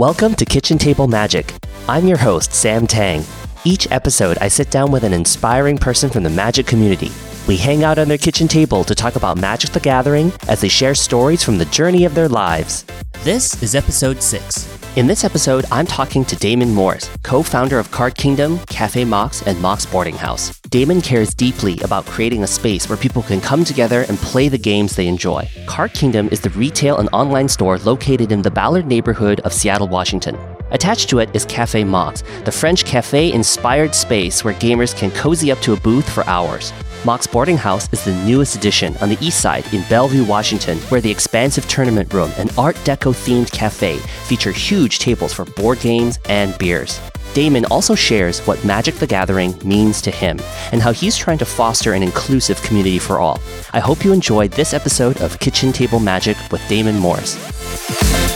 Welcome to Kitchen Table Magic. I'm your host, Sam Tang. Each episode, I sit down with an inspiring person from the magic community. We hang out on their kitchen table to talk about Magic the Gathering as they share stories from the journey of their lives. This is episode 6. In this episode, I'm talking to Damon Morris, co founder of Card Kingdom, Cafe Mox, and Mox Boarding House. Damon cares deeply about creating a space where people can come together and play the games they enjoy. Card Kingdom is the retail and online store located in the Ballard neighborhood of Seattle, Washington. Attached to it is Cafe Mox, the French cafe inspired space where gamers can cozy up to a booth for hours. Mox Boarding House is the newest addition on the east side in Bellevue, Washington, where the expansive tournament room and Art Deco themed cafe feature huge tables for board games and beers. Damon also shares what Magic the Gathering means to him and how he's trying to foster an inclusive community for all. I hope you enjoyed this episode of Kitchen Table Magic with Damon Morris.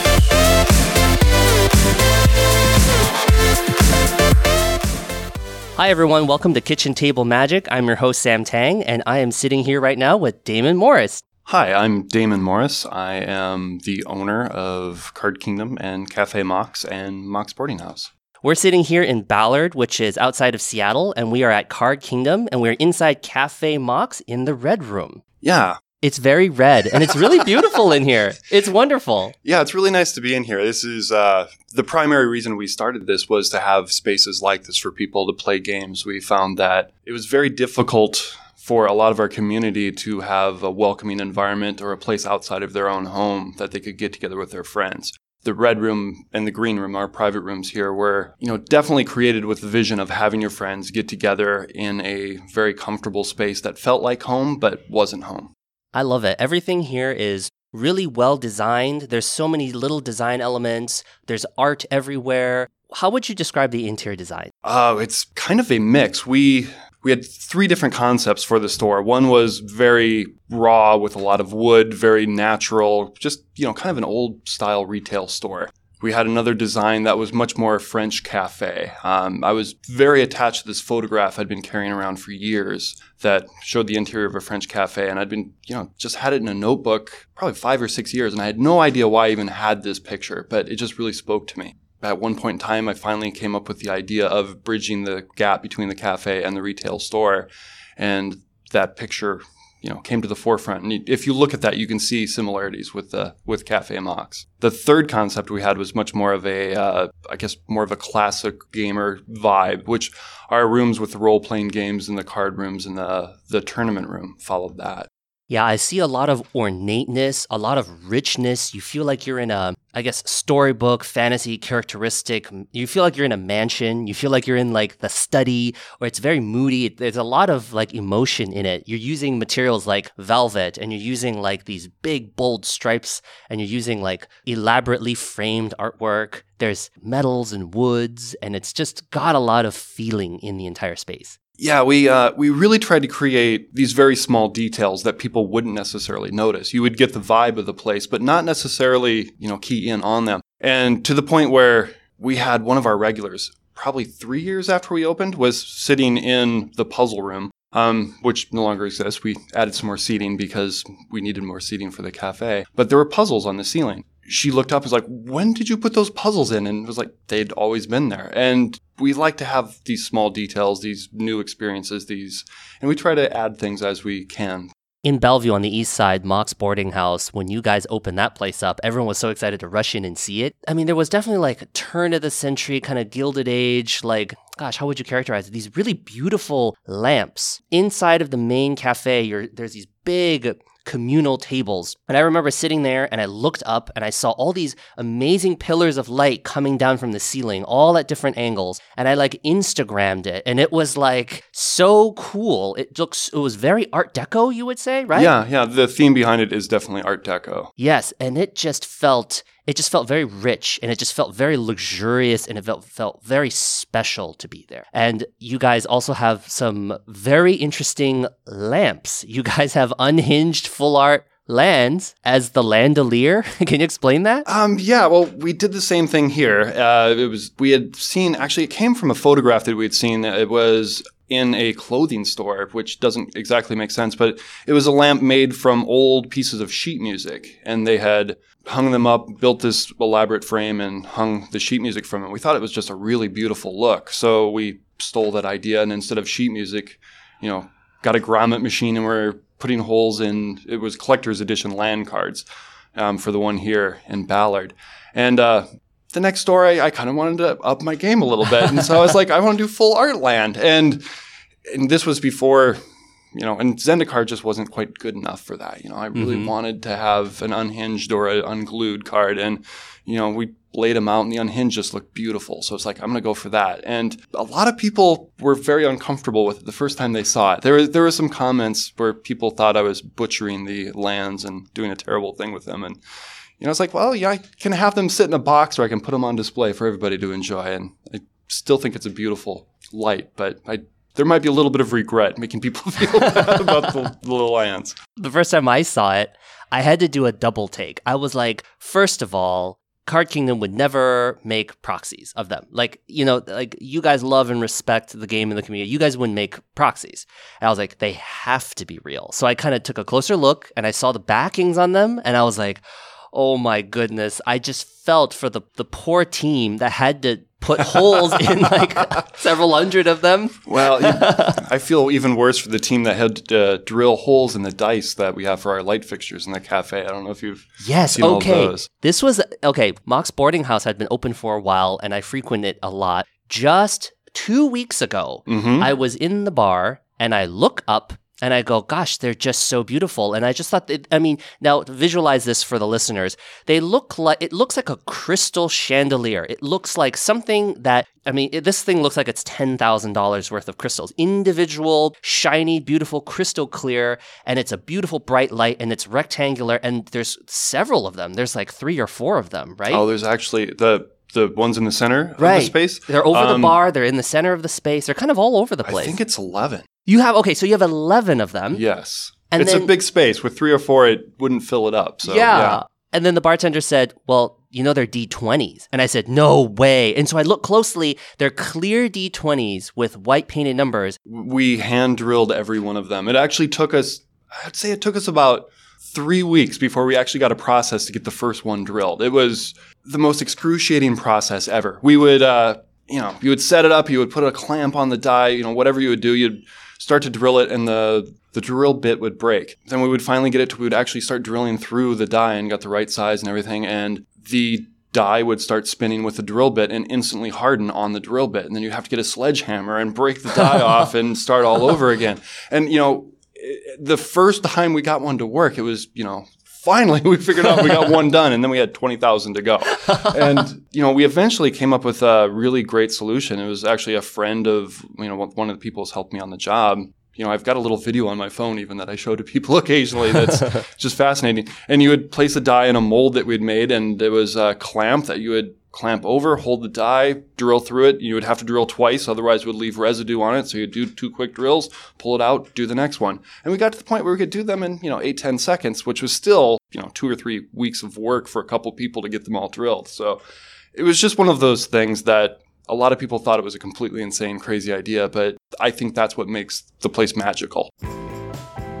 Hi, everyone. Welcome to Kitchen Table Magic. I'm your host, Sam Tang, and I am sitting here right now with Damon Morris. Hi, I'm Damon Morris. I am the owner of Card Kingdom and Cafe Mox and Mox Boarding House. We're sitting here in Ballard, which is outside of Seattle, and we are at Card Kingdom, and we're inside Cafe Mox in the Red Room. Yeah, It's very red, and it's really beautiful in here. It's wonderful. yeah, it's really nice to be in here. This is uh, the primary reason we started this was to have spaces like this for people to play games. We found that it was very difficult for a lot of our community to have a welcoming environment or a place outside of their own home that they could get together with their friends. The red room and the green room, our private rooms here, were you know definitely created with the vision of having your friends get together in a very comfortable space that felt like home but wasn't home. I love it. Everything here is really well designed. There's so many little design elements, there's art everywhere. How would you describe the interior design? Oh, it's kind of a mix. We we had three different concepts for the store. One was very raw with a lot of wood, very natural, just you know, kind of an old style retail store. We had another design that was much more a French cafe. Um, I was very attached to this photograph I'd been carrying around for years that showed the interior of a French cafe, and I'd been, you know, just had it in a notebook probably five or six years, and I had no idea why I even had this picture, but it just really spoke to me at one point in time, I finally came up with the idea of bridging the gap between the cafe and the retail store. And that picture, you know, came to the forefront. And if you look at that, you can see similarities with the with Cafe Mox. The third concept we had was much more of a, uh, I guess, more of a classic gamer vibe, which our rooms with the role playing games and the card rooms and the the tournament room followed that. Yeah, I see a lot of ornateness, a lot of richness. You feel like you're in a, I guess, storybook, fantasy characteristic. You feel like you're in a mansion. You feel like you're in like the study, or it's very moody. There's a lot of like emotion in it. You're using materials like velvet, and you're using like these big, bold stripes, and you're using like elaborately framed artwork. There's metals and woods, and it's just got a lot of feeling in the entire space. Yeah, we uh, we really tried to create these very small details that people wouldn't necessarily notice. You would get the vibe of the place, but not necessarily, you know, key in on them. And to the point where we had one of our regulars, probably three years after we opened, was sitting in the puzzle room, um, which no longer exists. We added some more seating because we needed more seating for the cafe. But there were puzzles on the ceiling she looked up and was like, When did you put those puzzles in? And it was like, They'd always been there. And we like to have these small details, these new experiences, these, and we try to add things as we can. In Bellevue on the east side, Mox Boarding House, when you guys opened that place up, everyone was so excited to rush in and see it. I mean, there was definitely like a turn of the century, kind of gilded age, like, gosh, how would you characterize it? These really beautiful lamps. Inside of the main cafe, you're, there's these big, communal tables. And I remember sitting there and I looked up and I saw all these amazing pillars of light coming down from the ceiling, all at different angles. And I like Instagrammed it and it was like so cool. It looks, it was very Art Deco, you would say, right? Yeah, yeah. The theme behind it is definitely Art Deco. Yes. And it just felt, it just felt very rich and it just felt very luxurious and it felt, felt very special to be there. And you guys also have some very interesting lamps. You guys have unhinged full art lands as the landelier. Can you explain that? Um, yeah, well, we did the same thing here. Uh, it was we had seen actually it came from a photograph that we had seen. It was in a clothing store, which doesn't exactly make sense, but it was a lamp made from old pieces of sheet music, and they had hung them up, built this elaborate frame, and hung the sheet music from it. We thought it was just a really beautiful look, so we stole that idea, and instead of sheet music, you know, got a grommet machine, and we're putting holes in. It was collector's edition land cards um, for the one here in Ballard, and uh, the next store I, I kind of wanted to up my game a little bit, and so I was like, I want to do full art land, and and this was before. You know, and Zendikar just wasn't quite good enough for that. You know, I really Mhm. wanted to have an unhinged or an unglued card, and you know, we laid them out, and the unhinged just looked beautiful. So it's like I'm going to go for that. And a lot of people were very uncomfortable with it the first time they saw it. There was there were some comments where people thought I was butchering the lands and doing a terrible thing with them, and you know, it's like, well, yeah, I can have them sit in a box, or I can put them on display for everybody to enjoy, and I still think it's a beautiful light, but I. There might be a little bit of regret making people feel bad about the, the little lands. The first time I saw it, I had to do a double take. I was like, first of all, Card Kingdom would never make proxies of them. Like, you know, like you guys love and respect the game and the community. You guys wouldn't make proxies. And I was like, they have to be real. So I kind of took a closer look and I saw the backings on them and I was like, oh my goodness. I just felt for the, the poor team that had to put holes in like several hundred of them. Well, I feel even worse for the team that had to drill holes in the dice that we have for our light fixtures in the cafe. I don't know if you've Yes, okay. those. This was okay. Mox boarding house had been open for a while and I frequent it a lot. Just two weeks ago, Mhm. I was in the bar and I look up and I go, gosh, they're just so beautiful. And I just thought that, I mean, now visualize this for the listeners. They look like, it looks like a crystal chandelier. It looks like something that, I mean, it, this thing looks like it's $10,000 worth of crystals. Individual, shiny, beautiful, crystal clear. And it's a beautiful bright light and it's rectangular. And there's several of them. There's like three or four of them, right? Oh, there's actually the the ones in the center of Right. the space. They're over the Um, bar. They're in the center of the space. They're kind of all over the place. I think it's eleven. You have okay, so you have eleven of them. Yes, And it's a big space. With three or four, it wouldn't fill it up. So yeah. yeah. And then the bartender said, "Well, you know they're D20s." And I said, "No way." And so I looked closely. They're clear D20s with white painted numbers. we hand drilled every one of them. It actually took us, I'd say it took us about three weeks before we actually got a process to get the first one drilled. It was the most excruciating process ever. We would, uh, you know, you would set it up, you would put a clamp on the die, you know, whatever you would do, you'd start to drill it and the the drill bit would break. Then we would finally get it to we would actually start drilling through the die and got the right size and everything and the die would start spinning with the drill bit and instantly harden on the drill bit. And then you have to get a sledgehammer and break the die off and start all over again. And, you know, the first time we got one to work, it was, you know, finally we figured out we got one done and then we had 20,000 to go. And, you know, we eventually came up with a really great solution. It was actually a friend of, you know, one of the people who's helped me on the job. You know, I've got a little video on my phone even that I show to people occasionally that's just fascinating. And you would place a die in a mold that we'd made, and there was a clamp that you would clamp over, hold the die, drill through it. You would have to drill twice, otherwise it would leave residue on it. So you'd do two quick drills, pull it out, do the next one. And we got to the point where we could do them in, you know, eight, ten seconds, which was still, you know, two or three weeks of work for a couple people to get them all drilled. So it was just one of those things that a lot of people thought it was a completely insane, crazy idea, but I think that's what makes the place magical.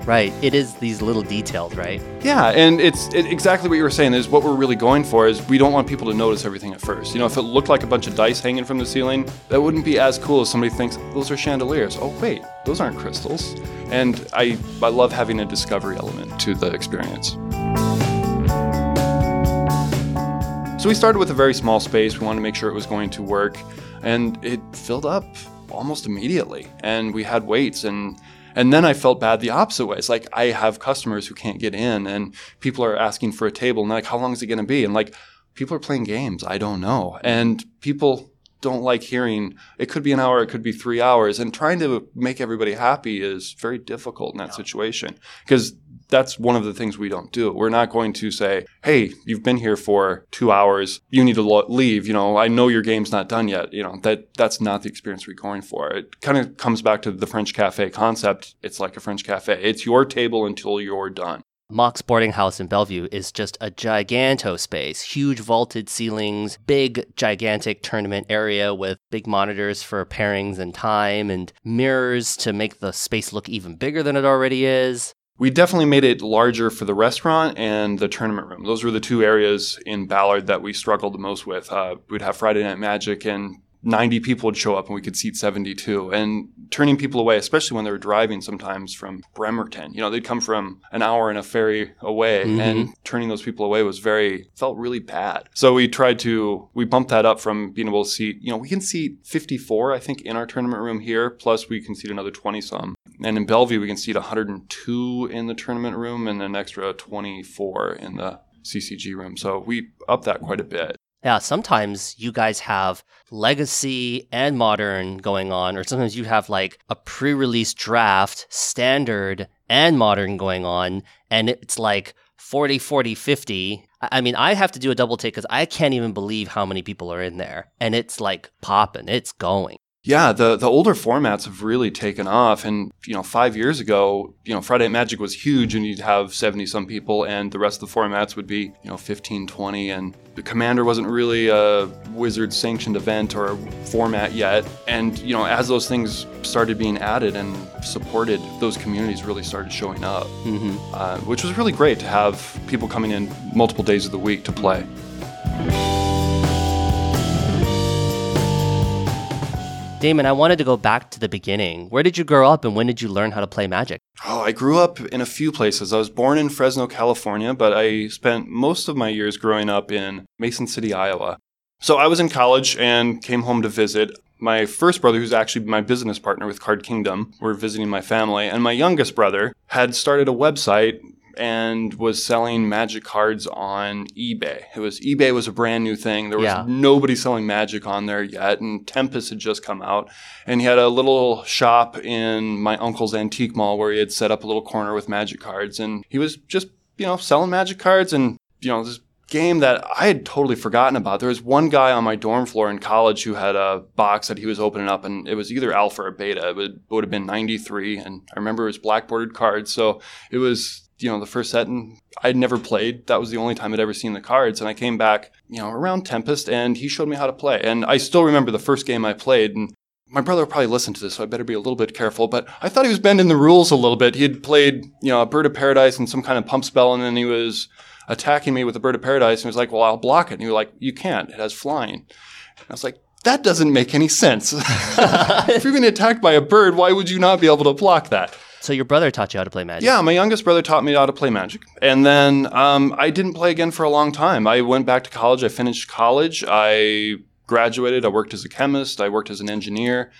Right. It is these little details, right? Yeah, and it's it, exactly what you were saying. Is what we're really going for is we don't want people to notice everything at first. You know, if it looked like a bunch of dice hanging from the ceiling, that wouldn't be as cool as somebody thinks those are chandeliers. Oh wait, those aren't crystals. And I I love having a discovery element to the experience. So we started with a very small space. We wanted to make sure it was going to work, and it filled up almost immediately. And we had waits, and and then I felt bad the opposite way. It's like I have customers who can't get in, and people are asking for a table, and like, how long is it going to be? And like, people are playing games. I don't know, and people don't like hearing it could be an hour, it could be three hours, and trying to make everybody happy is very difficult in that situation because that's one of the things we don't do. We're not going to say, "Hey, you've been here for 2 hours. You need to lo- leave." You know, I know your game's not done yet. You know, that that's not the experience we're going for. It kind of comes back to the French cafe concept. It's like a French cafe. It's your table until you're done. Mox Boarding House in Bellevue is just a giganto space, huge vaulted ceilings, big, gigantic tournament area with big monitors for pairings and time, and mirrors to make the space look even bigger than it already is. We definitely made it larger for the restaurant and the tournament room. Those were the two areas in Ballard that we struggled the most with. Uh, we'd have Friday Night Magic and 90 people would show up and we could seat 72 and turning people away especially when they were driving sometimes from bremerton you know they'd come from an hour in a ferry away mm-hmm. and turning those people away was very felt really bad. So we tried to we bumped that up from being able to seat you know we can seat 54 i think in our tournament room here. Plus we can seat another 20 some and in bellevue we can seat 102 in the tournament room and an extra 24 in the ccg room. So we upped that quite a bit yeah, sometimes you guys have legacy and modern going on, or sometimes you have like a pre release draft, standard and modern going on, and it's like 40, 40, 50. I mean, I have to do a double take because I can't even believe how many people are in there. And it's like popping, it's going. Yeah, the the older formats have really taken off, and you know, five years ago, you know, Friday Night Magic was huge, and you'd have seventy some people, and the rest of the formats would be you know 15, 20, and the Commander wasn't really a Wizard sanctioned event or format yet, and you know, as those things started being added and supported, those communities really started showing up, mm-hmm. uh, which was really great to have people coming in multiple days of the week to play. Damon, I wanted to go back to the beginning. Where did you grow up and when did you learn how to play magic? Oh, I grew up in a few places. I was born in Fresno, California, but I spent most of my years growing up in Mason City, Iowa. So I was in college and came home to visit. My first brother, who's actually my business partner with Card Kingdom, were visiting my family, and my youngest brother had started a website and was selling magic cards on eBay. It was eBay was a brand new thing. There was yeah. nobody selling magic on there yet, and Tempest had just come out. And he had a little shop in my uncle's antique mall where he had set up a little corner with magic cards, and he was just you know selling magic cards and you know this game that I had totally forgotten about. There was one guy on my dorm floor in college who had a box that he was opening up, and it was either alpha or beta. It would, it would have been 93, and I remember it was black bordered cards. So it was you know, the first set and I'd never played. That was the only time I'd ever seen the cards. And I came back, you know, around Tempest and he showed me how to play. And I still remember the first game I played and my brother probably listened to this, so I better be a little bit careful. But I thought he was bending the rules a little bit. He had played, you know, a Bird of Paradise and some kind of pump spell, and then he was attacking me with a Bird of Paradise, and he was like, "Well, I'll block it." And he was like, "You can't. It has flying." And I was like, "That doesn't make any sense. if you're being attacked by a bird, why would you not be able to block that?" So your brother taught you how to play Magic? Yeah, my youngest brother taught me how to play Magic, and then um, I didn't play again for a long time. I went back to college. I finished college. I graduated. I worked as a chemist. I worked as an engineer.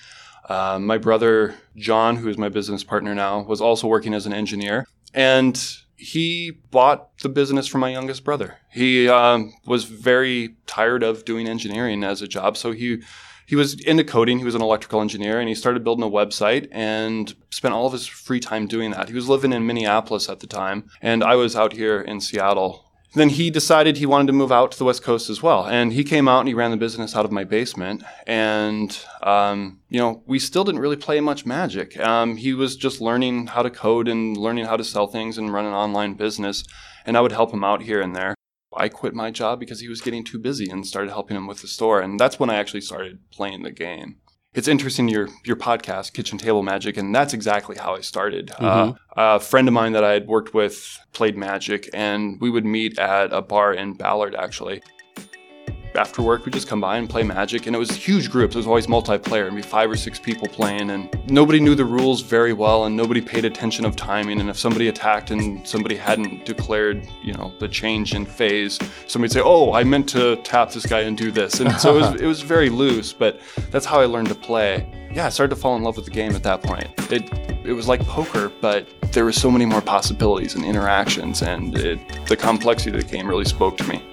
Uh, my brother John, who is my business partner now, was also working as an engineer, and he bought the business from my youngest brother. He um, was very tired of doing engineering as a job, so he he was into coding. He was an electrical engineer, and he started building a website and spent all of his free time doing that. He was living in Minneapolis at the time, and I was out here in Seattle. Then he decided he wanted to move out to the West Coast as well, and he came out and he ran the business out of my basement. And um, you know, we still didn't really play much Magic. Um, he was just learning how to code and learning how to sell things and run an online business, and I would help him out here and there. I quit my job because he was getting too busy and started helping him with the store. And that's when I actually started playing the game. It's interesting your your podcast, Kitchen Table Magic, and that's exactly how I started. Uh, mm-hmm. Uh, a friend of mine that I had worked with played Magic, and we would meet at a bar in Ballard, actually after work, we just come by and play Magic. And it was huge groups. It was always multiplayer. It'd be five or six people playing, and nobody knew the rules very well, and nobody paid attention of timing. And if somebody attacked and somebody hadn't declared, you know, the change in phase, somebody'd say, "Oh, I meant to tap this guy and do this." And so it was, it was very loose. But that's how I learned to play. Yeah, I started to fall in love with the game at that point. It it was like poker, but there were so many more possibilities and interactions, and it, the complexity of the game really spoke to me.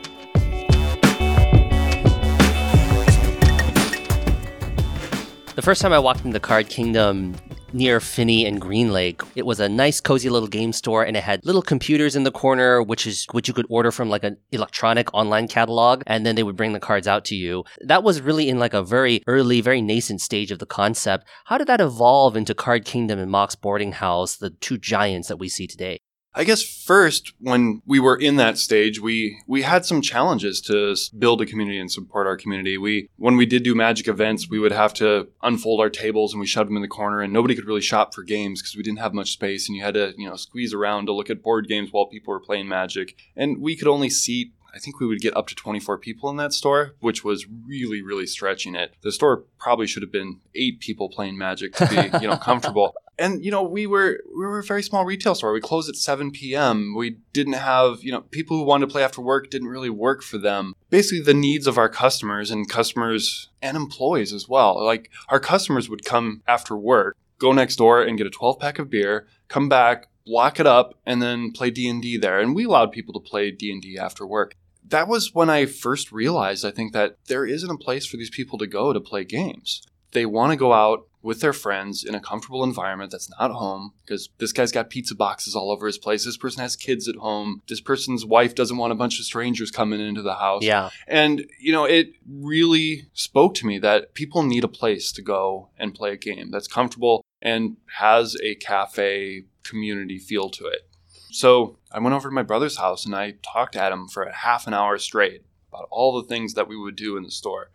The first time I walked into Card Kingdom near Finney and Green Lake, it was a nice, cozy little game store, and it had little computers in the corner, which is which you could order from like an electronic online catalog, and then they would bring the cards out to you. That was really in like a very early, very nascent stage of the concept. How did that evolve into Card Kingdom and Mox Boarding House, the two giants that we see today? I guess first, when we were in that stage, we we had some challenges to build a community and support our community. We when we did do magic events, we would have to unfold our tables and we shoved them in the corner, and nobody could really shop for games because we didn't have much space, and you had to you know squeeze around to look at board games while people were playing Magic, and we could only seat I think we would get up to 24 people in that store, which was really, really stretching it. The store probably should have been eight people playing Magic to be, you know, comfortable and you know we were we were a very small retail store. We closed at 7 p.m we didn't have you know people who wanted to play after work didn't really work for them. Basically the needs of our customers and customers and employees as well. Like our customers would come after work go next door and get a 12 pack of beer come back lock it up and then play d&d there. And we allowed people to play d&d after work. That was when i first realized i think that there isn't a place for these people to go to play games they want to go out with their friends in a comfortable environment that's not home because this guy's got pizza boxes all over his place. This person has kids at home. This person's wife doesn't want a bunch of strangers coming into the house. Yeah. And, you know, it really spoke to me that people need a place to go and play a game that's comfortable and has a cafe community feel to it. So I went over to my brother's house and I talked at him for a half an hour straight about all the things that we would do in the store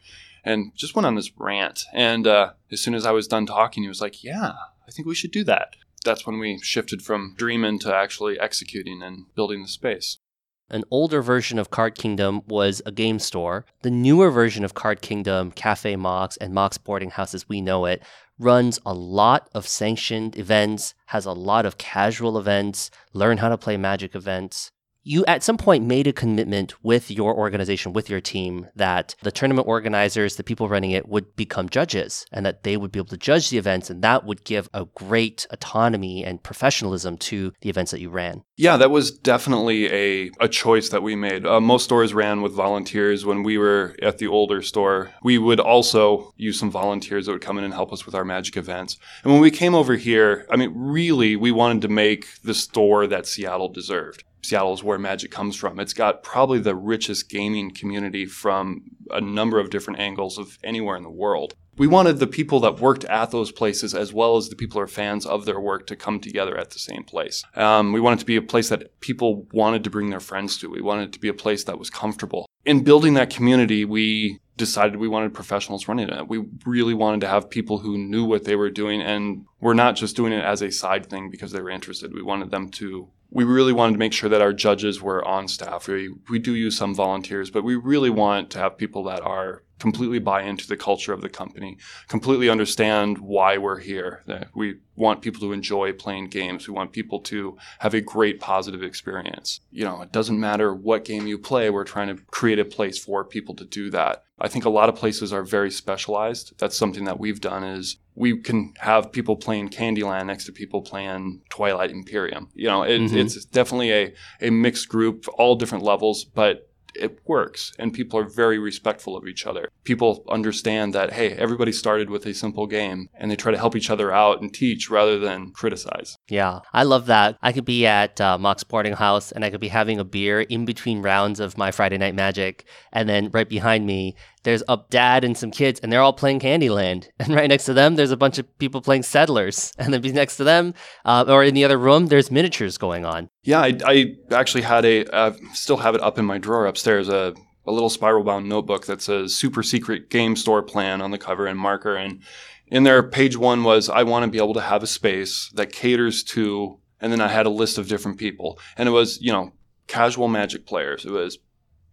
and just went on this rant. And uh, as soon as I was done talking, he was like, Yeah, I think we should do that. That's when we shifted from dreaming to actually executing and building the space. An older version of Card Kingdom was a game store. The newer version of Card Kingdom, Cafe Mox, and Mox Boarding House as we know it, runs a lot of sanctioned events, has a lot of casual events, learn how to play magic events you at some point made a commitment with your organization, with your team, that the tournament organizers, the people running it, would become judges and that they would be able to judge the events. And that would give a great autonomy and professionalism to the events that you ran. Yeah, that was definitely a, a choice that we made. Uh, most stores ran with volunteers. When we were at the older store, we would also use some volunteers that would come in and help us with our magic events. And when we came over here, I mean, really, we wanted to make the store that Seattle deserved. Seattle is where Magic comes from. It's got probably the richest gaming community from a number of different angles of anywhere in the world. We wanted the people that worked at those places, as well as the people who are fans of their work, to come together at the same place. Um, we wanted to be a place that people wanted to bring their friends to. We wanted to be a place that was comfortable. In building that community, we decided we wanted professionals running it. We really wanted to have people who knew what they were doing and were not just doing it as a side thing because they were interested. We wanted them to we really wanted to make sure that our judges were on staff. We, we do use some volunteers, but we really want to have people that are completely buy into the culture of the company, completely understand why we're here. That we want people to enjoy playing games. We want people to have a great positive experience. You know, it doesn't matter what game you play, we're trying to create a place for people to do that. I think a lot of places are very specialized. That's something that we've done is we can have people playing Candyland next to people playing Twilight Imperium. You know, it, mm-hmm. it's definitely a, a mixed group, all different levels, but it works and people are very respectful of each other. People understand that, hey, everybody started with a simple game and they try to help each other out and teach rather than criticize. Yeah, I love that. I could be at uh, Mox Boarding House and I could be having a beer in between rounds of my Friday Night Magic. And then right behind me, there's a dad and some kids, and they're all playing Candyland. And right next to them, there's a bunch of people playing Settlers. And then be next to them, uh, or in the other room, there's miniatures going on. Yeah, I, I actually had a, uh, still have it up in my drawer upstairs, a, a little spiral bound notebook that says super secret game store plan on the cover and marker. And in there, page one was I want to be able to have a space that caters to, and then I had a list of different people. And it was, you know, casual magic players. It was,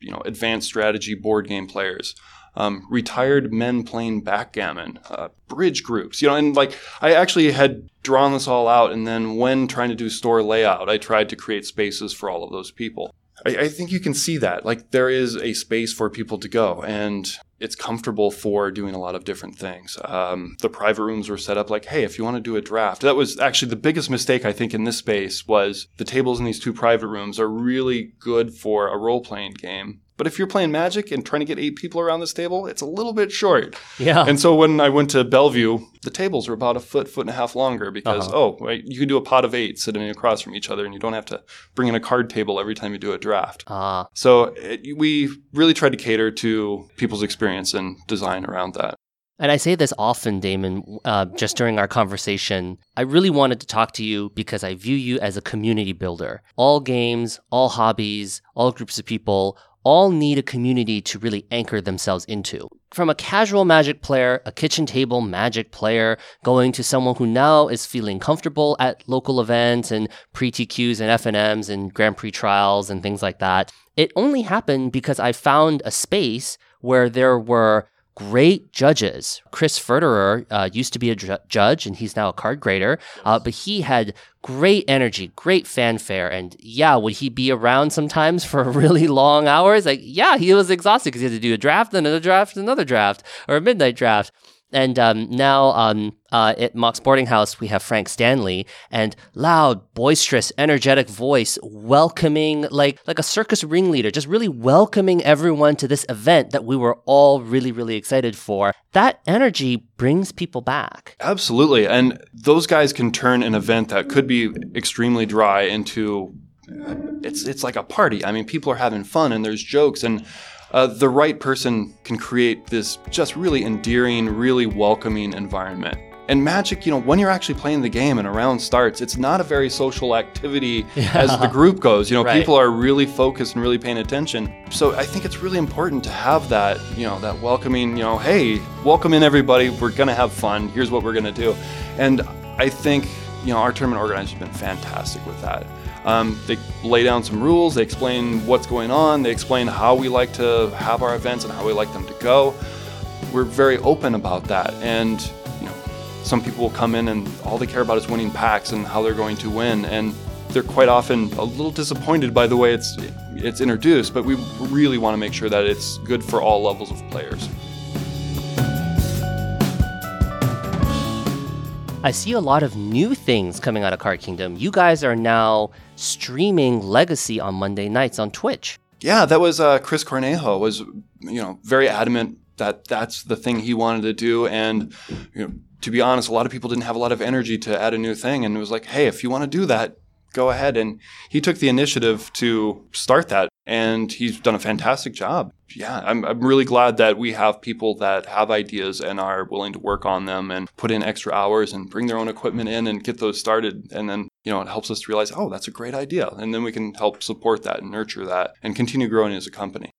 you know, advanced strategy board game players um, retired men playing backgammon, uh, bridge groups, you know, and like I actually had drawn this all out. And then when trying to do store layout, I tried to create spaces for all of those people. I, I think you can see that. Like there is a space for people to go and it's comfortable for doing a lot of different things. Um, the private rooms were set up like, hey, if you want to do a draft, that was actually the biggest mistake I think in this space was the tables in these two private rooms are really good for a role playing game, but if you're playing Magic and trying to get eight people around this table, it's a little bit short. Yeah. And so when I went to Bellevue, the tables were about a foot, foot and a half longer because, uh-huh. oh, right, you can do a pod of eight sitting across from each other and you don't have to bring in a card table every time you do a draft. Uh. So it, we really tried to cater to people's experience and design around that. And I say this often, Damon, uh, just during our conversation. I really wanted to talk to you because I view you as a community builder. All games, all hobbies, all groups of people all need a community to really anchor themselves into. From a casual magic player, a kitchen table magic player, going to someone who now is feeling comfortable at local events and PPTQs and FNMs and Grand Prix trials and things like that. It only happened because I found a space where there were great judges. Chris Ferderer uh, used to be a ju- judge and he's now a card grader, uh, but he had great energy, great fanfare. And yeah, would he be around sometimes for really long hours? Like, yeah, he was exhausted because he had to do a draft, then another draft, another draft, or a midnight draft. And um, now um, uh, at Mox Boarding House, we have Frank Stanley and loud, boisterous, energetic voice, welcoming like like a circus ringleader, just really welcoming everyone to this event that we were all really really excited for. That energy brings people back. Absolutely, and those guys can turn an event that could be extremely dry into it's it's like a party. I mean, people are having fun and there's jokes and uh, the right person can create this just really endearing, really welcoming environment. And Magic, you know, when you're actually playing the game and a round starts, it's not a very social activity yeah. as the group goes. You know, right. people are really focused and really paying attention. So I think it's really important to have that, you know, that welcoming, you know, hey, welcome in everybody. We're going to have fun. Here's what we're going to do. And I think, you know, our tournament organizers have been fantastic with that. Um, they lay down some rules, they explain what's going on, they explain how we like to have our events and how we like them to go. We're very open about that. And, you know, some people will come in and all they care about is winning packs and how they're going to win. And they're quite often a little disappointed by the way it's it's introduced, but we really want to make sure that it's good for all levels of players. I see a lot of new things coming out of Card Kingdom. You guys are now streaming Legacy on Monday nights on Twitch. Yeah, that was uh, Chris Cornejo was you know very adamant that that's the thing he wanted to do, and you know to be honest, a lot of people didn't have a lot of energy to add a new thing, and it was like, hey, if you want to do that, go ahead. And he took the initiative to start that and he's done a fantastic job. Yeah, I'm, I'm really glad that we have people that have ideas and are willing to work on them and put in extra hours and bring their own equipment in and get those started. And then, you know, it helps us to realize, oh, that's a great idea. And then we can help support that and nurture that and continue growing as a company.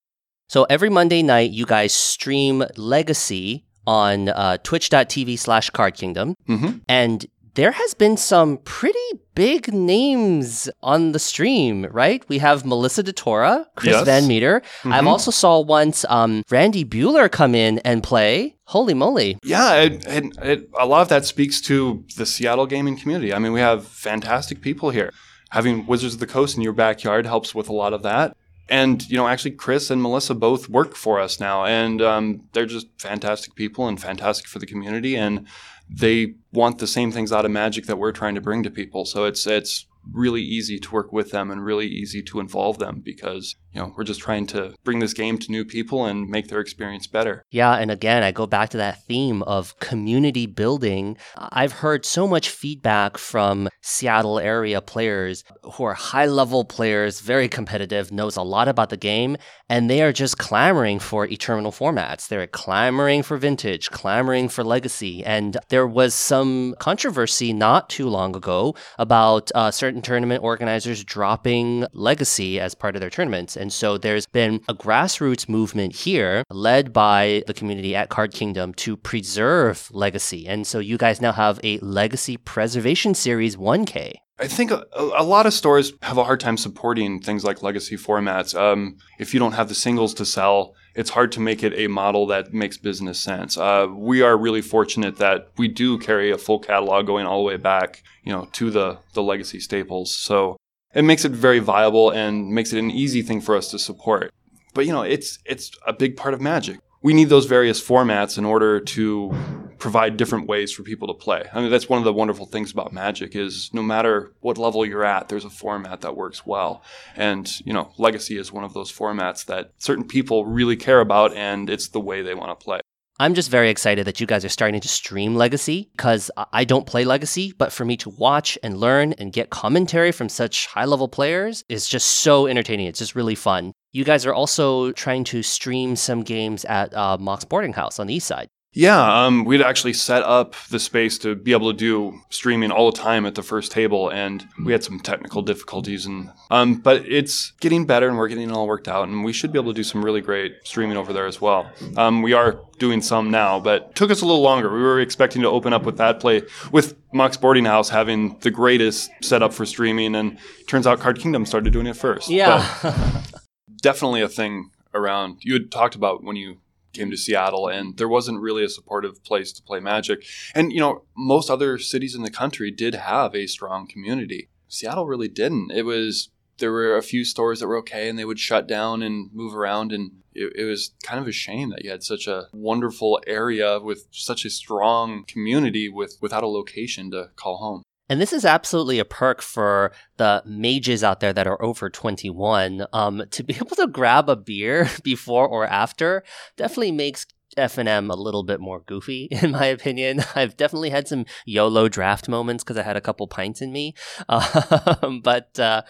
So every Monday night, you guys stream Legacy on uh, twitch.tv slash card kingdom. Mm-hmm. And there has been some pretty big names on the stream, right? We have Melissa DeTora, Chris yes. Van Meter. Mm-hmm. I've also saw once um, Randy Buehler come in and play. Holy moly! Yeah, it, it, it, a lot of that speaks to the Seattle gaming community. I mean, we have fantastic people here. Having Wizards of the Coast in your backyard helps with a lot of that and you know actually chris and melissa both work for us now and um, they're just fantastic people and fantastic for the community and they want the same things out of magic that we're trying to bring to people. So it's it's really easy to work with them and really easy to involve them because you know we're just trying to bring this game to new people and make their experience better. Yeah and again i go back to that theme of community building. I've heard so much feedback from seattle area players who are high level players very competitive knows a lot about the game and they are just clamoring for eternal formats. They're clamoring for vintage clamoring for legacy and there was some controversy not too long ago about uh, certain certain tournament organizers dropping legacy as part of their tournaments. And so there's been a grassroots movement here led by the community at Card Kingdom to preserve legacy. And so you guys now have a legacy preservation series 1K. I think a, a, lot of stores have a hard time supporting things like legacy formats. Um, if you don't have the singles to sell, it's hard to make it a model that makes business sense. Uh, we are really fortunate that we do carry a full catalog going all the way back, you know, to the the legacy staples. So it makes it very viable and makes it an easy thing for us to support. But you know, it's it's a big part of Magic we need those various formats in order to provide different ways for people to play. I mean, that's one of the wonderful things about Magic is no matter what level you're at, there's a format that works well. And, you know, Legacy is one of those formats that certain people really care about and it's the way they want to play. I'm just very excited that you guys are starting to stream Legacy because I don't play Legacy, but for me to watch and learn and get commentary from such high level players is just so entertaining. It's just really fun. You guys are also trying to stream some games at uh, Mox Boarding House on the east side. Yeah, um, we'd actually set up the space to be able to do streaming all the time at the first table, and we had some technical difficulties, and um, but it's getting better, and we're getting it all worked out, and we should be able to do some really great streaming over there as well. Um, we are doing some now, but took us a little longer. We were expecting to open up with that play with Mox Boarding House having the greatest setup for streaming, and turns out Card Kingdom started doing it first. Yeah, definitely a thing around. You had talked about when you came to Seattle, and there wasn't really a supportive place to play Magic. And you know, most other cities in the country did have a strong community. Seattle really didn't. It was there were a few stores that were okay, and they would shut down and move around, and it, it was kind of a shame that you had such a wonderful area with such a strong community with without a location to call home. And this is absolutely a perk for the mages out there that are over 21. Um, to be able to grab a beer before or after definitely makes FNM a little bit more goofy, in my opinion. I've definitely had some YOLO draft moments because I had a couple pints in me. Um, but, uh,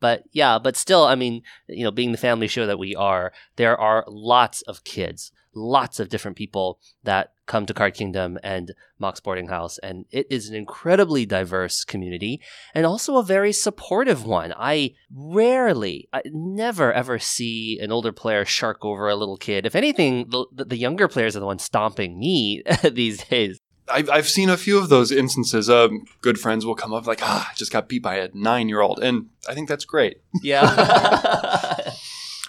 but yeah, but still, I mean, you know, being the family show that we are, there are lots of kids lots of different people that come to Card Kingdom and Mox Boarding House, and it is an incredibly diverse community and also a very supportive one. I rarely, I never ever see an older player shark over a little kid. If anything, the, the younger players are the ones stomping me these days. I've, I've seen a few of those instances. Um, good friends will come up like, ah, I just got beat by a nine year old. And I think that's great. Yeah.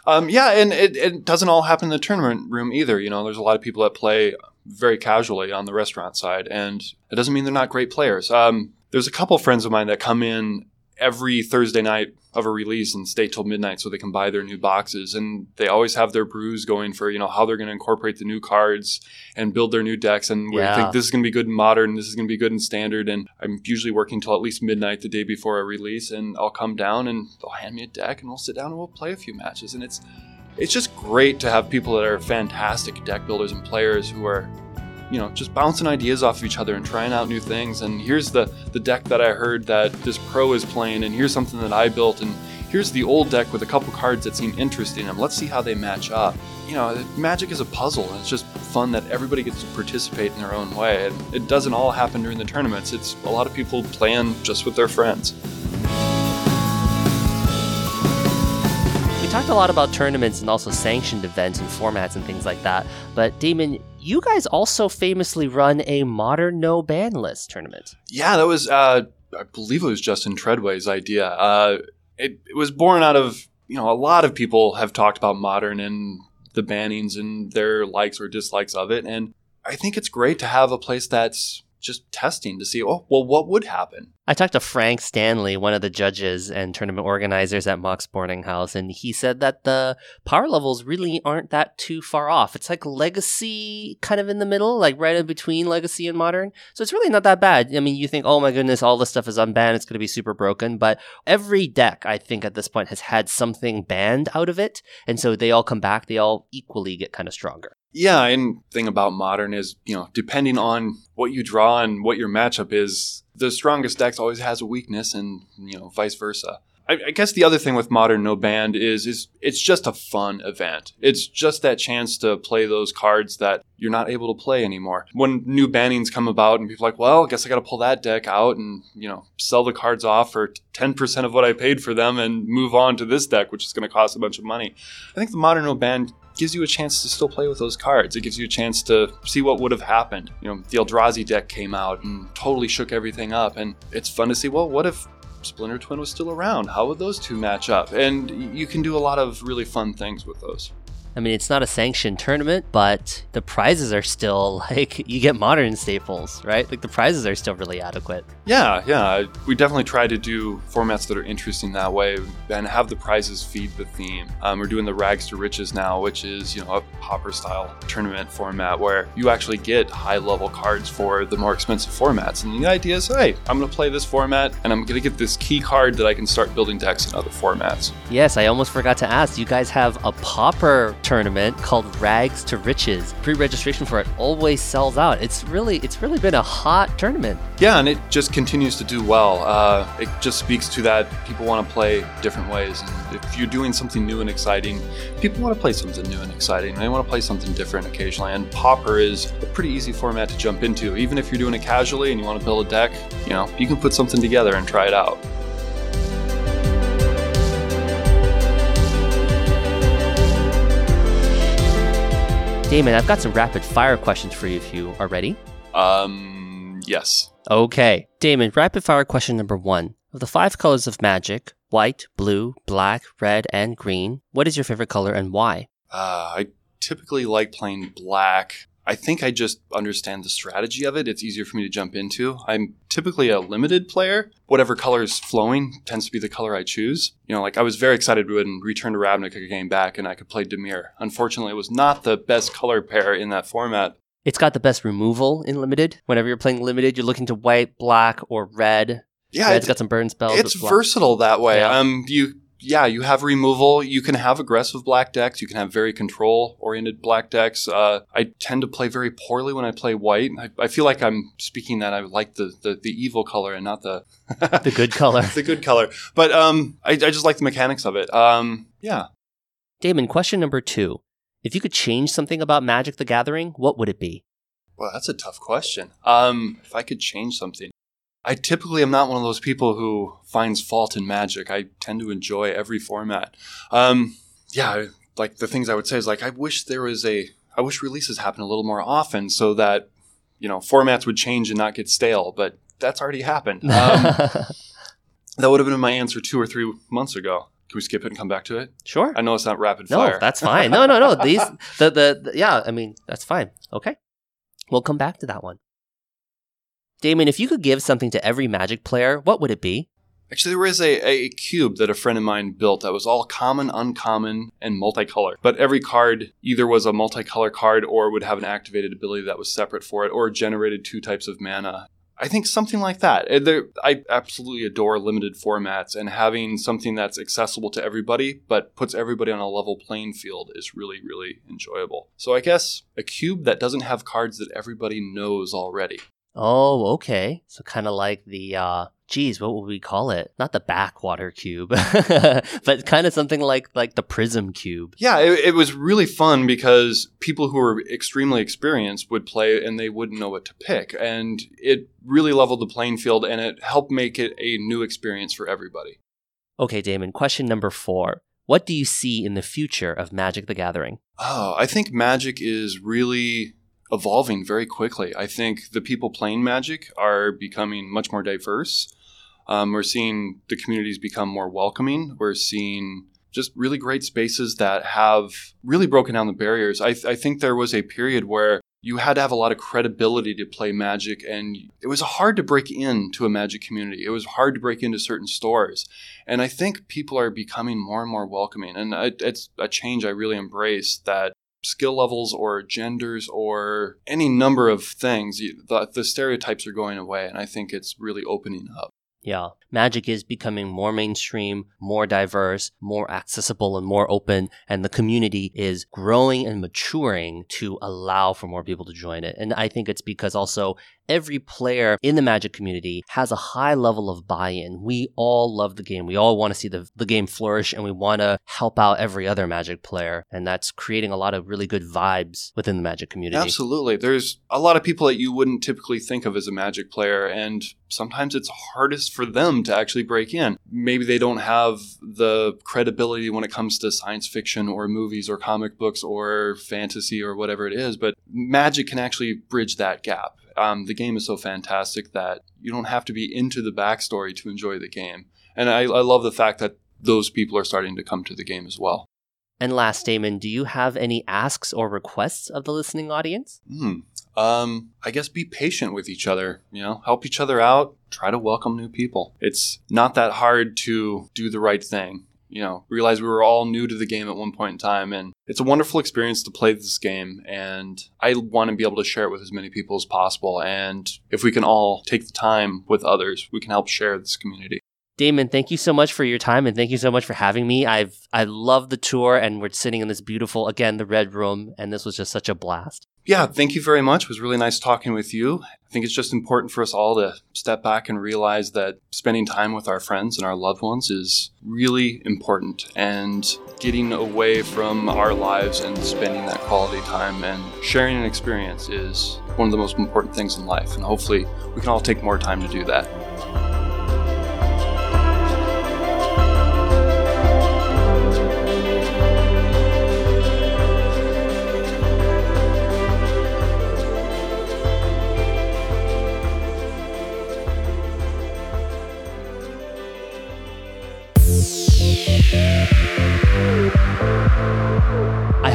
Um, yeah, and it, it doesn't all happen in the tournament room either. You know, there's a lot of people that play very casually on the restaurant side, and it doesn't mean they're not great players. Um, there's a couple friends of mine that come in every Thursday night of a release and stay till midnight so they can buy their new boxes. And they always have their brews going for, you know, how they're going to incorporate the new cards and build their new decks. And we Yeah. think this is going to be good in modern, this is going to be good in standard. And I'm usually working till at least midnight the day before a release. And I'll come down and they'll hand me a deck and we'll sit down and we'll play a few matches. And it's, it's just great to have people that are fantastic deck builders and players who are you know, just bouncing ideas off of each other and trying out new things. And here's the the deck that I heard that this pro is playing, and here's something that I built, and here's the old deck with a couple cards that seem interesting, and let's see how they match up. You know, Magic is a puzzle, and it's just fun that everybody gets to participate in their own way. And it doesn't all happen during the tournaments. It's a lot of people playing just with their friends. We talked a lot about tournaments and also sanctioned events and formats and things like that. But Damon, you guys also famously run a modern no ban list tournament. Yeah, that was, uh, I believe it was Justin Treadway's idea. Uh, it, it was born out of, you know, a lot of people have talked about modern and the bannings and their likes or dislikes of it. And I think it's great to have a place that's just testing to see, oh, well, what would happen? I talked to Frank Stanley, one of the judges and tournament organizers at Mox Boarding House, and he said that the power levels really aren't that too far off. It's like legacy kind of in the middle, like right in between legacy and modern. So it's really not that bad. I mean, you think, oh my goodness, all this stuff is unbanned, it's going to be super broken. But every deck, I think, at this point has had something banned out of it. And so they all come back, they all equally get kind of stronger. Yeah, and thing about modern is, you know, depending on what you draw and what your matchup is, the strongest decks always has a weakness, and you know, vice versa. I, I guess the other thing with modern no ban is is it's just a fun event. It's just that chance to play those cards that you're not able to play anymore. When new bannings come about, and people are like, well, I guess I got to pull that deck out and you know sell the cards off for ten percent of what I paid for them and move on to this deck, which is going to cost a bunch of money. I think the modern no ban gives you a chance to still play with those cards. It gives you a chance to see what would have happened. You know, the Eldrazi deck came out and totally shook everything up, and it's fun to see. Well, what if Splinter Twin was still around? How would those two match up? And you can do a lot of really fun things with those. I mean, it's not a sanctioned tournament, but the prizes are still like you get modern staples, right? Like the prizes are still really adequate. Yeah, yeah. We definitely try to do formats that are interesting that way and have the prizes feed the theme. Um, we're doing the Rags to Riches now, which is, you know, a pauper style tournament format where you actually get high level cards for the more expensive formats. And the idea is, hey, I'm going to play this format and I'm going to get this key card that I can start building decks in other formats. Yes, I almost forgot to ask. You guys have a pauper tournament called Rags to Riches. Pre-registration for it always sells out. It's really it's really been a hot tournament. Yeah, and it just continues to do well. Uh, it just speaks to that people want to play different ways, and if you're doing something new and exciting, people want to play something new and exciting. They want to play something different occasionally, and Pauper is a pretty easy format to jump into. Even if you're doing it casually and you want to build a deck, you know, you can put something together and try it out. Damon, I've got some rapid fire questions for you if you are ready. Um, yes. Okay. Damon, rapid fire question number one. Of the five colors of magic, white, blue, black, red, and green, what is your favorite color and why? Uh, I typically like playing black. I think I just understand the strategy of it. It's easier for me to jump into. I'm typically a limited player. Whatever color is flowing tends to be the color I choose. You know, like I was very excited when Return to Ravnica came back and I could play Dimir. Unfortunately, it was not the best color pair in that format. It's got the best removal in limited. Whenever you're playing limited, you're looking to white, black, or red. Yeah, it's got some burn spells. It's versatile that way. Yeah. Um, you yeah, you have removal. You can have aggressive black decks. You can have very control oriented black decks. Uh, I tend to play very poorly when I play white. I, I feel like I'm speaking that I like the, the, the evil color and not the the good color. the good color. But um, I, I just like the mechanics of it. Um, yeah. Damon, question number two. If you could change something about Magic the Gathering, what would it be? Well, that's a tough question. Um, if I could change something, I typically am not one of those people who finds fault in Magic. I tend to enjoy every format. Um, yeah, like the things I would say is like I wish there was a, I wish releases happen a little more often so that you know formats would change and not get stale. But that's already happened. Um, that would have been my answer two or three months ago. Can we skip it and come back to it? sure. I know it's not rapid No, fire. that's fine. No, no, no. These, the, the, the, yeah, I mean, that's fine. Okay. We'll come back to that one. Damon, if you could give something to every Magic player, what would it be? Actually, there was a, a cube that a friend of mine built that was all common, uncommon, and multicolor. But every card either was a multicolor card or would have an activated ability that was separate for it or generated two types of mana. I think something like that. Uh, I absolutely adore limited formats, and having something that's accessible to everybody but puts everybody on a level playing field is really, really enjoyable. So I guess a cube that doesn't have cards that everybody knows already. Oh, okay. So kind of like the, uh, geez, what would we call it? Not the backwater cube, but kind of something like like the prism cube. Yeah, it, it was really fun because people who were extremely experienced would play and they wouldn't know what to pick. And it really leveled the playing field and it helped make it a new experience for everybody. Okay, Damon, question number four. What do you see in the future of Magic the Gathering? Oh, I think Magic is really evolving very quickly. I think the people playing Magic are becoming much more diverse. Um, we're seeing the communities become more welcoming. We're seeing just really great spaces that have really broken down the barriers. I, I think there was a period where you had to have a lot of credibility to play Magic, and it was hard to break into a Magic community. It was hard to break into certain stores. And I think people are becoming more and more welcoming. And it's a change I really embrace that skill levels or genders or any number of things. The, the stereotypes are going away. And I think it's really opening up. Yeah, Magic is becoming more mainstream, more diverse, more accessible, and more open, and the community is growing and maturing to allow for more people to join it. And I think it's because also every player in the Magic community has a high level of buy-in. We all love the game. We all want to see the, the game flourish, and we want to help out every other Magic player, and that's creating a lot of really good vibes within the Magic community. Absolutely. There's a lot of people that you wouldn't typically think of as a Magic player, and sometimes it's hardest for them to actually break in. Maybe they don't have the credibility when it comes to science fiction or movies or comic books or fantasy or whatever it is, but Magic can actually bridge that gap. Um, the game is so fantastic that you don't have to be into the backstory to enjoy the game. And I, I love the fact that those people are starting to come to the game as well. And last, Damon, do you have any asks or requests of the listening audience? Hmm. Um, I guess be patient with each other, you know, help each other out, try to welcome new people. It's not that hard to do the right thing. You know, realize we were all new to the game at one point in time, and it's a wonderful experience to play this game. And I want to be able to share it with as many people as possible. And if we can all take the time with others, we can help share this community. Damon, thank you so much for your time and thank you so much for having me. I've I love the tour and we're sitting in this beautiful again the red room and this was just such a blast. Yeah, thank you very much. It was really nice talking with you. I think it's just important for us all to step back and realize that spending time with our friends and our loved ones is really important. And getting away from our lives and spending that quality time and sharing an experience is one of the most important things in life. And hopefully, we can all take more time to do that.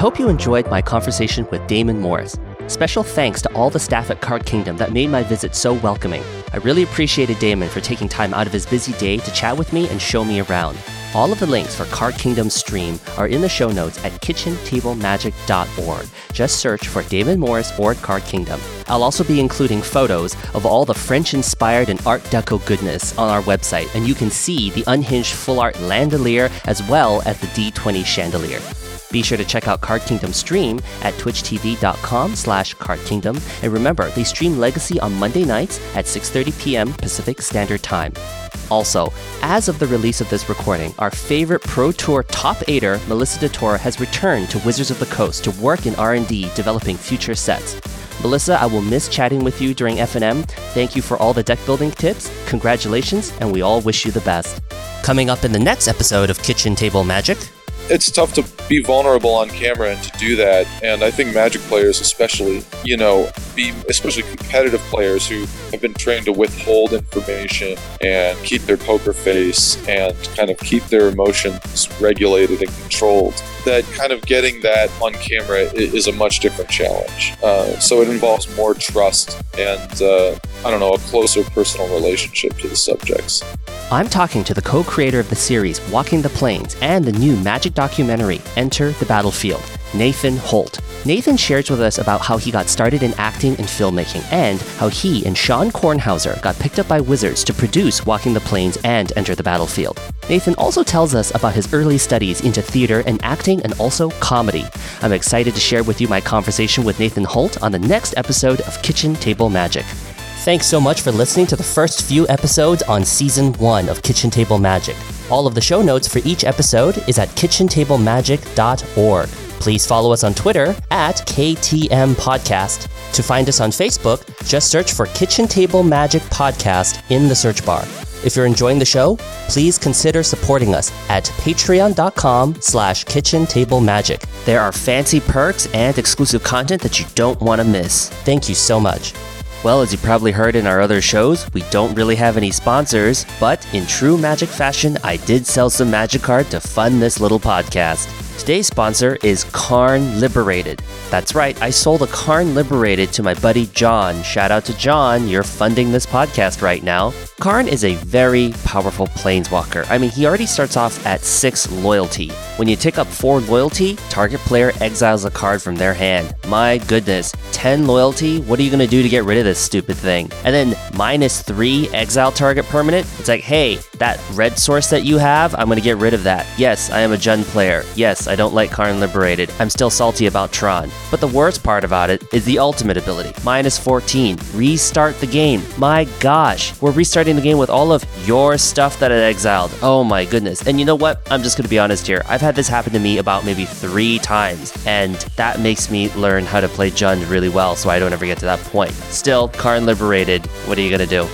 Hope you enjoyed my conversation with Damon Morris. Special thanks to all the staff at Card Kingdom that made my visit so welcoming. I really appreciated Damon for taking time out of his busy day to chat with me and show me around. All of the links for Card Kingdom's stream are in the show notes at kitchentablemagic.org. Just search for Damon Morris or Card Kingdom. I'll also be including photos of all the French inspired and Art Deco goodness on our website, and you can see the unhinged full art Landelier as well as the D20 chandelier. Be sure to check out Card Kingdom stream at twitchtv.com slash cardkingdom. And remember, they stream Legacy on Monday nights at 6.30 p.m. Pacific Standard Time. Also, as of the release of this recording, our favorite Pro Tour top eighter, Melissa DeTora, has returned to Wizards of the Coast to work in R&D developing future sets. Melissa, I will miss chatting with you during FNM. Thank you for all the deck building tips. Congratulations, and we all wish you the best. Coming up in the next episode of Kitchen Table Magic, it's tough to be vulnerable on camera and to do that. And I think Magic players, especially, you know, be especially competitive players who have been trained to withhold information and keep their poker face and kind of keep their emotions regulated and controlled. That kind of getting that on camera is a much different challenge. Uh, so it involves more trust and, uh, I don't know, a closer personal relationship to the subjects. I'm talking to the co creator of the series Walking the Planes and the new Magic documentary Enter the Battlefield, Nathan Holt. Nathan shares with us about how he got started in acting and filmmaking and how he and Sean Kornhauser got picked up by Wizards to produce Walking the Planes and Enter the Battlefield. Nathan also tells us about his early studies into theater and acting and also comedy. I'm excited to share with you my conversation with Nathan Holt on the next episode of Kitchen Table Magic. Thanks so much for listening to the first few episodes on season one of Kitchen Table Magic. All of the show notes for each episode is at kitchentablemagic.org. Please follow us on Twitter at KTM Podcast. To find us on Facebook, just search for Kitchen Table Magic Podcast in the search bar. If you're enjoying the show, please consider supporting us at patreon.com slash kitchen table magic. There are fancy perks and exclusive content that you don't want to miss. Thank you so much. Well, as you probably heard in our other shows, we don't really have any sponsors, but in true magic fashion, I did sell some magic card to fund this little podcast. Today's sponsor is Karn Liberated. That's right, I sold a Karn Liberated to my buddy John. Shout out to John, you're funding this podcast right now. Karn is a very powerful planeswalker. I mean, he already starts off at 6 loyalty. When you tick up 4 loyalty, target player exiles a card from their hand. My goodness, 10 loyalty? What are you gonna do to get rid of this stupid thing? And then minus 3 exile target permanent? It's like, hey, that red source that you have, I'm gonna get rid of that. Yes, I am a Jund player. Yes, I don't like Karn Liberated. I'm still salty about Tron. But the worst part about it is the ultimate ability. Minus 14. Restart the game. My gosh, we're restarting the game with all of your stuff that I exiled. Oh my goodness. And you know what? I'm just gonna be honest here. I've had this happen to me about maybe three times, and that makes me learn how to play Jund really well so I don't ever get to that point. Still, Karn Liberated, what are you gonna do?